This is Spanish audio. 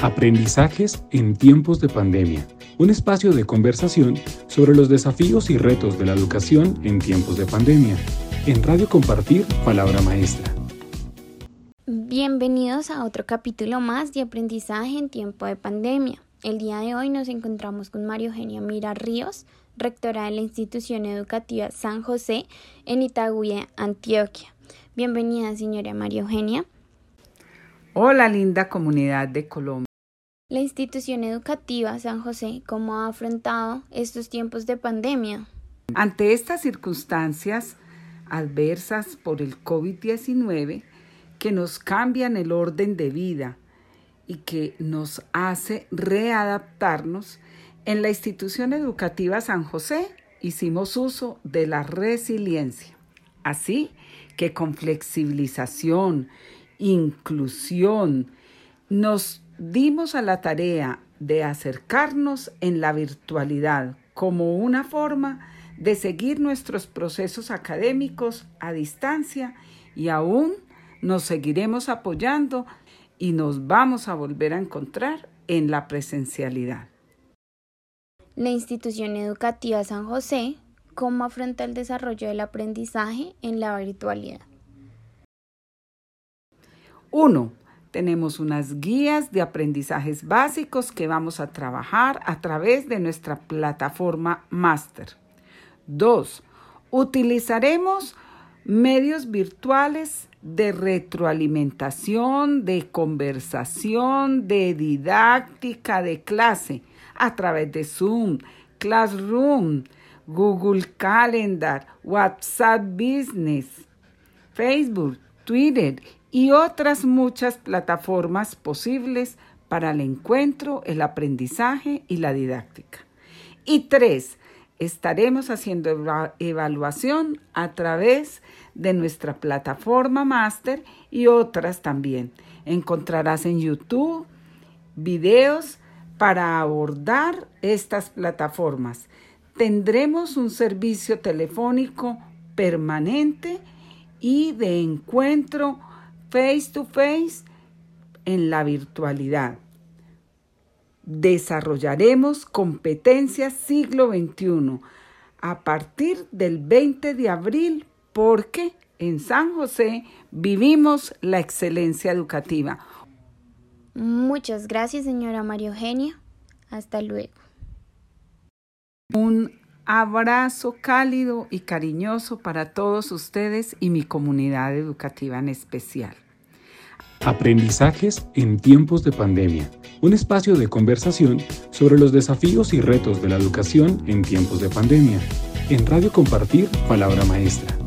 Aprendizajes en tiempos de pandemia. Un espacio de conversación sobre los desafíos y retos de la educación en tiempos de pandemia. En Radio Compartir, Palabra Maestra. Bienvenidos a otro capítulo más de aprendizaje en tiempo de pandemia. El día de hoy nos encontramos con María Eugenia Mira Ríos, rectora de la institución educativa San José en Itagüí, Antioquia. Bienvenida, señora María Eugenia. Hola, linda comunidad de Colombia. La institución educativa San José, ¿cómo ha afrontado estos tiempos de pandemia? Ante estas circunstancias adversas por el COVID-19 que nos cambian el orden de vida y que nos hace readaptarnos, en la institución educativa San José hicimos uso de la resiliencia. Así que con flexibilización, inclusión, nos dimos a la tarea de acercarnos en la virtualidad como una forma de seguir nuestros procesos académicos a distancia y aún nos seguiremos apoyando y nos vamos a volver a encontrar en la presencialidad. La institución educativa San José, ¿cómo afronta el desarrollo del aprendizaje en la virtualidad? 1 tenemos unas guías de aprendizajes básicos que vamos a trabajar a través de nuestra plataforma Master. Dos, utilizaremos medios virtuales de retroalimentación, de conversación, de didáctica, de clase a través de Zoom, Classroom, Google Calendar, WhatsApp Business, Facebook, Twitter y otras muchas plataformas posibles para el encuentro, el aprendizaje y la didáctica. Y tres, estaremos haciendo evaluación a través de nuestra plataforma Master y otras también. Encontrarás en YouTube videos para abordar estas plataformas. Tendremos un servicio telefónico permanente y de encuentro face to face en la virtualidad. Desarrollaremos competencias siglo XXI a partir del 20 de abril porque en San José vivimos la excelencia educativa. Muchas gracias, señora María Eugenia. Hasta luego. Un abrazo cálido y cariñoso para todos ustedes y mi comunidad educativa en especial. Aprendizajes en tiempos de pandemia. Un espacio de conversación sobre los desafíos y retos de la educación en tiempos de pandemia. En Radio Compartir, Palabra Maestra.